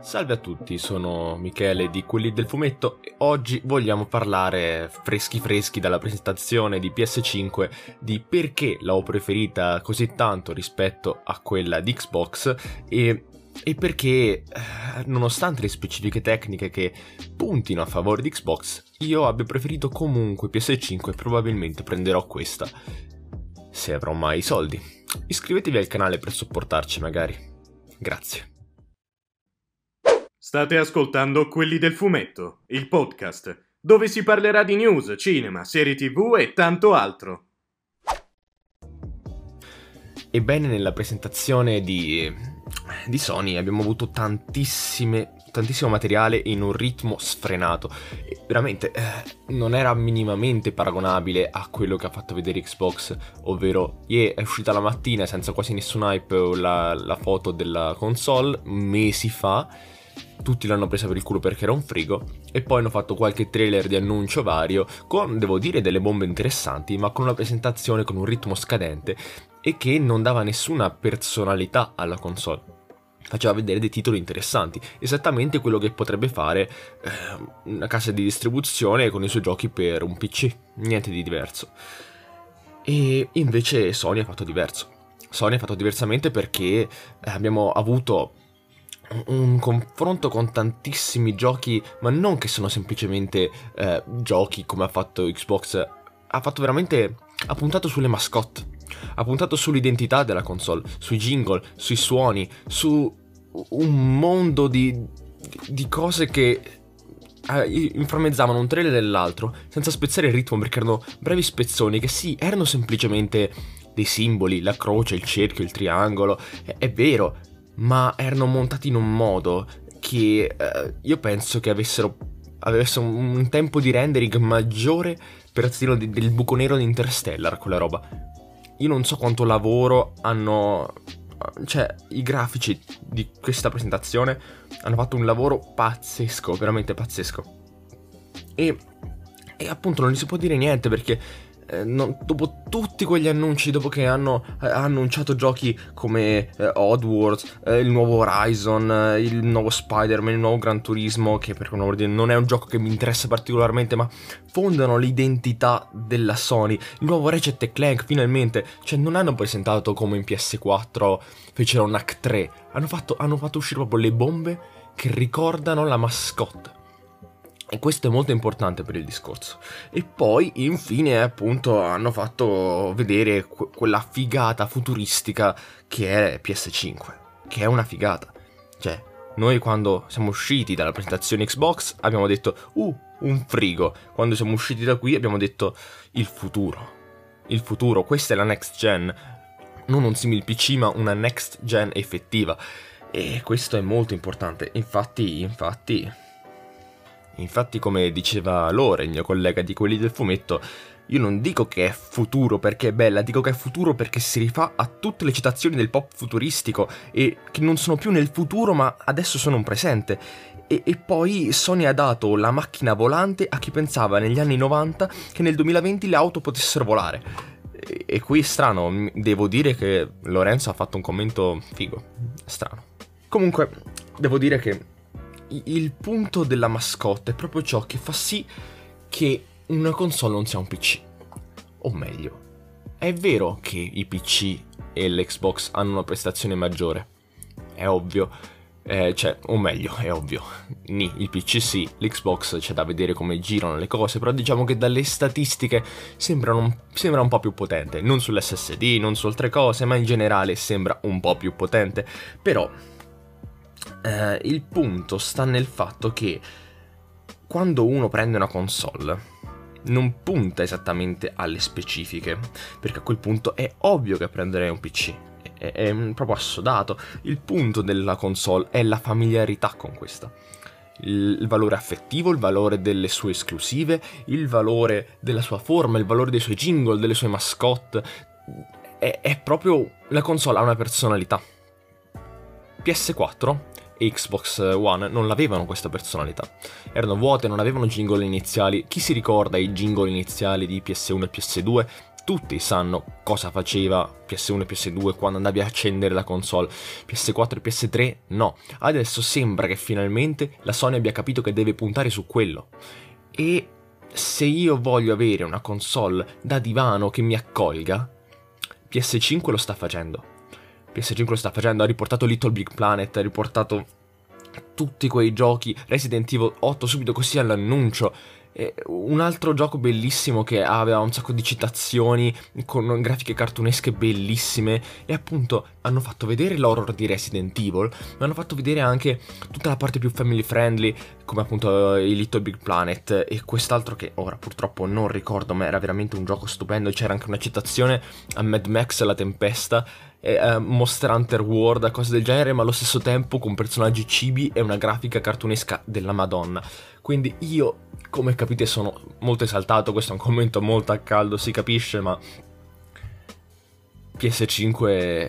Salve a tutti, sono Michele di Quelli del Fumetto e oggi vogliamo parlare freschi freschi dalla presentazione di PS5 di perché l'ho preferita così tanto rispetto a quella di Xbox e, e perché eh, nonostante le specifiche tecniche che puntino a favore di Xbox io abbia preferito comunque PS5 e probabilmente prenderò questa se avrò mai i soldi. Iscrivetevi al canale per supportarci magari. Grazie. State ascoltando Quelli del Fumetto, il podcast, dove si parlerà di news, cinema, serie tv e tanto altro. Ebbene, nella presentazione di, di Sony abbiamo avuto tantissime, tantissimo materiale in un ritmo sfrenato. E veramente eh, non era minimamente paragonabile a quello che ha fatto vedere Xbox, ovvero yeah, è uscita la mattina senza quasi nessun hype la, la foto della console mesi fa tutti l'hanno presa per il culo perché era un frigo e poi hanno fatto qualche trailer di annuncio vario con, devo dire, delle bombe interessanti ma con una presentazione con un ritmo scadente e che non dava nessuna personalità alla console. Faceva vedere dei titoli interessanti, esattamente quello che potrebbe fare eh, una casa di distribuzione con i suoi giochi per un PC, niente di diverso. E invece Sony ha fatto diverso. Sony ha fatto diversamente perché abbiamo avuto un confronto con tantissimi giochi, ma non che sono semplicemente eh, giochi come ha fatto Xbox, ha fatto veramente, ha puntato sulle mascotte, ha puntato sull'identità della console, sui jingle, sui suoni, su un mondo di, di cose che eh, inframmezzavano un trailer dell'altro senza spezzare il ritmo perché erano brevi spezzoni che sì, erano semplicemente dei simboli, la croce, il cerchio, il triangolo, è, è vero, ma erano montati in un modo che eh, io penso che avessero, avessero, un tempo di rendering maggiore per stile del buco nero di Interstellar, quella roba. Io non so quanto lavoro hanno... Cioè, i grafici di questa presentazione hanno fatto un lavoro pazzesco, veramente pazzesco. E, e appunto non gli si può dire niente perché eh, non, dopo tutti quegli annunci, dopo che hanno eh, annunciato giochi come eh, Oddworld, eh, il nuovo Horizon, eh, il nuovo Spider-Man, il nuovo Gran Turismo, che per dire non è un gioco che mi interessa particolarmente, ma fondano l'identità della Sony. Il nuovo Ratchet Clank, finalmente, cioè non hanno presentato come in PS4 fecero NAC 3, hanno fatto, hanno fatto uscire proprio le bombe che ricordano la mascotte e questo è molto importante per il discorso. E poi, infine, appunto, hanno fatto vedere que- quella figata futuristica che è PS5. Che è una figata. Cioè, noi quando siamo usciti dalla presentazione Xbox abbiamo detto, uh, un frigo. Quando siamo usciti da qui abbiamo detto, il futuro. Il futuro, questa è la next gen. Non un simil PC, ma una next gen effettiva. E questo è molto importante. Infatti, infatti Infatti, come diceva Lore, il mio collega di quelli del fumetto, io non dico che è futuro perché è bella, dico che è futuro perché si rifà a tutte le citazioni del pop futuristico e che non sono più nel futuro ma adesso sono un presente. E, e, poi Sony ha dato la macchina volante a chi pensava negli anni 90 che nel 2020 le auto potessero volare. E, e qui è strano, devo dire che Lorenzo ha fatto un commento figo, strano. Comunque, devo dire che il punto della mascotte è proprio ciò che fa sì che una console non sia un PC. O meglio, è vero che i PC e l'Xbox hanno una prestazione maggiore. È ovvio. Eh, cioè, o meglio, è ovvio. Ni, il PC sì, l'Xbox c'è da vedere come girano le cose, però diciamo che dalle statistiche sembrano, sembra un po' più potente. Non sull'SSD, non su altre cose, ma in generale sembra un po' più potente. Però eh, il punto sta nel fatto che quando uno prende una console non punta esattamente alle specifiche, perché a quel punto è ovvio che prenderei un PC, è, proprio assodato. Il punto della console è la familiarità con questa. Il, il valore affettivo, il valore delle sue esclusive, il valore della sua forma, il valore dei suoi jingle, delle sue mascotte. È, è proprio la console ha una personalità. PS4 e Xbox One non avevano questa personalità. Erano vuote, non avevano jingle iniziali. Chi si ricorda i jingle iniziali di PS1 e PS2? tutti sanno cosa faceva PS1 e PS2 quando andavi a accendere la console. PS4 e PS3 no. Adesso sembra che finalmente la Sony abbia capito che deve puntare su quello. E se io voglio avere una console da divano che mi accolga, PS5 lo sta facendo. PS5 lo sta facendo, ha riportato Little Big Planet, ha riportato tutti quei giochi, Resident Evil 8 subito così all'annuncio. Un altro gioco bellissimo che aveva un sacco di citazioni con grafiche cartunesche bellissime e appunto hanno fatto vedere l'horror di Resident Evil, ma hanno fatto vedere anche tutta la parte più family friendly come appunto i Little Big Planet e quest'altro che ora purtroppo non ricordo ma era veramente un gioco stupendo, c'era anche una citazione a Mad Max La Tempesta eh, Monster Hunter World, cose del genere, ma allo stesso tempo con personaggi cibi e una grafica cartunesca della Madonna. Quindi io, come capite, sono molto esaltato, questo è un commento molto a caldo, si capisce, ma PS5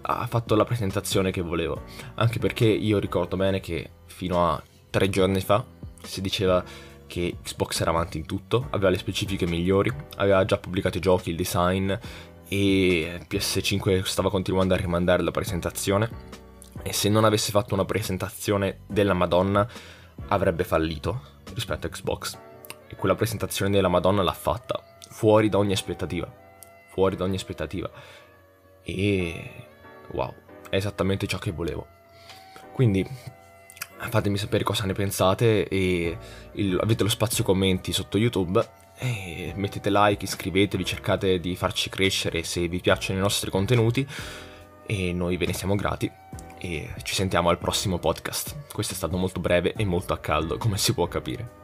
ha fatto la presentazione che volevo, anche perché io ricordo bene che fino a tre giorni fa si diceva che Xbox era avanti in tutto, aveva le specifiche migliori, aveva già pubblicato i giochi, il design e PS5 stava continuando a rimandare la presentazione. E se non avesse fatto una presentazione della Madonna avrebbe fallito rispetto a Xbox. E quella presentazione della Madonna l'ha fatta fuori da ogni aspettativa. Fuori da ogni aspettativa. E wow è esattamente ciò che volevo. Quindi fatemi sapere cosa ne pensate e il, avete lo spazio commenti sotto YouTube mettete like, iscrivetevi, cercate di farci crescere se vi piacciono i nostri contenuti e noi ve ne siamo grati e ci sentiamo al prossimo podcast. Questo è stato molto breve e molto a caldo, come si può capire.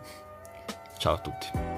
Ciao a tutti.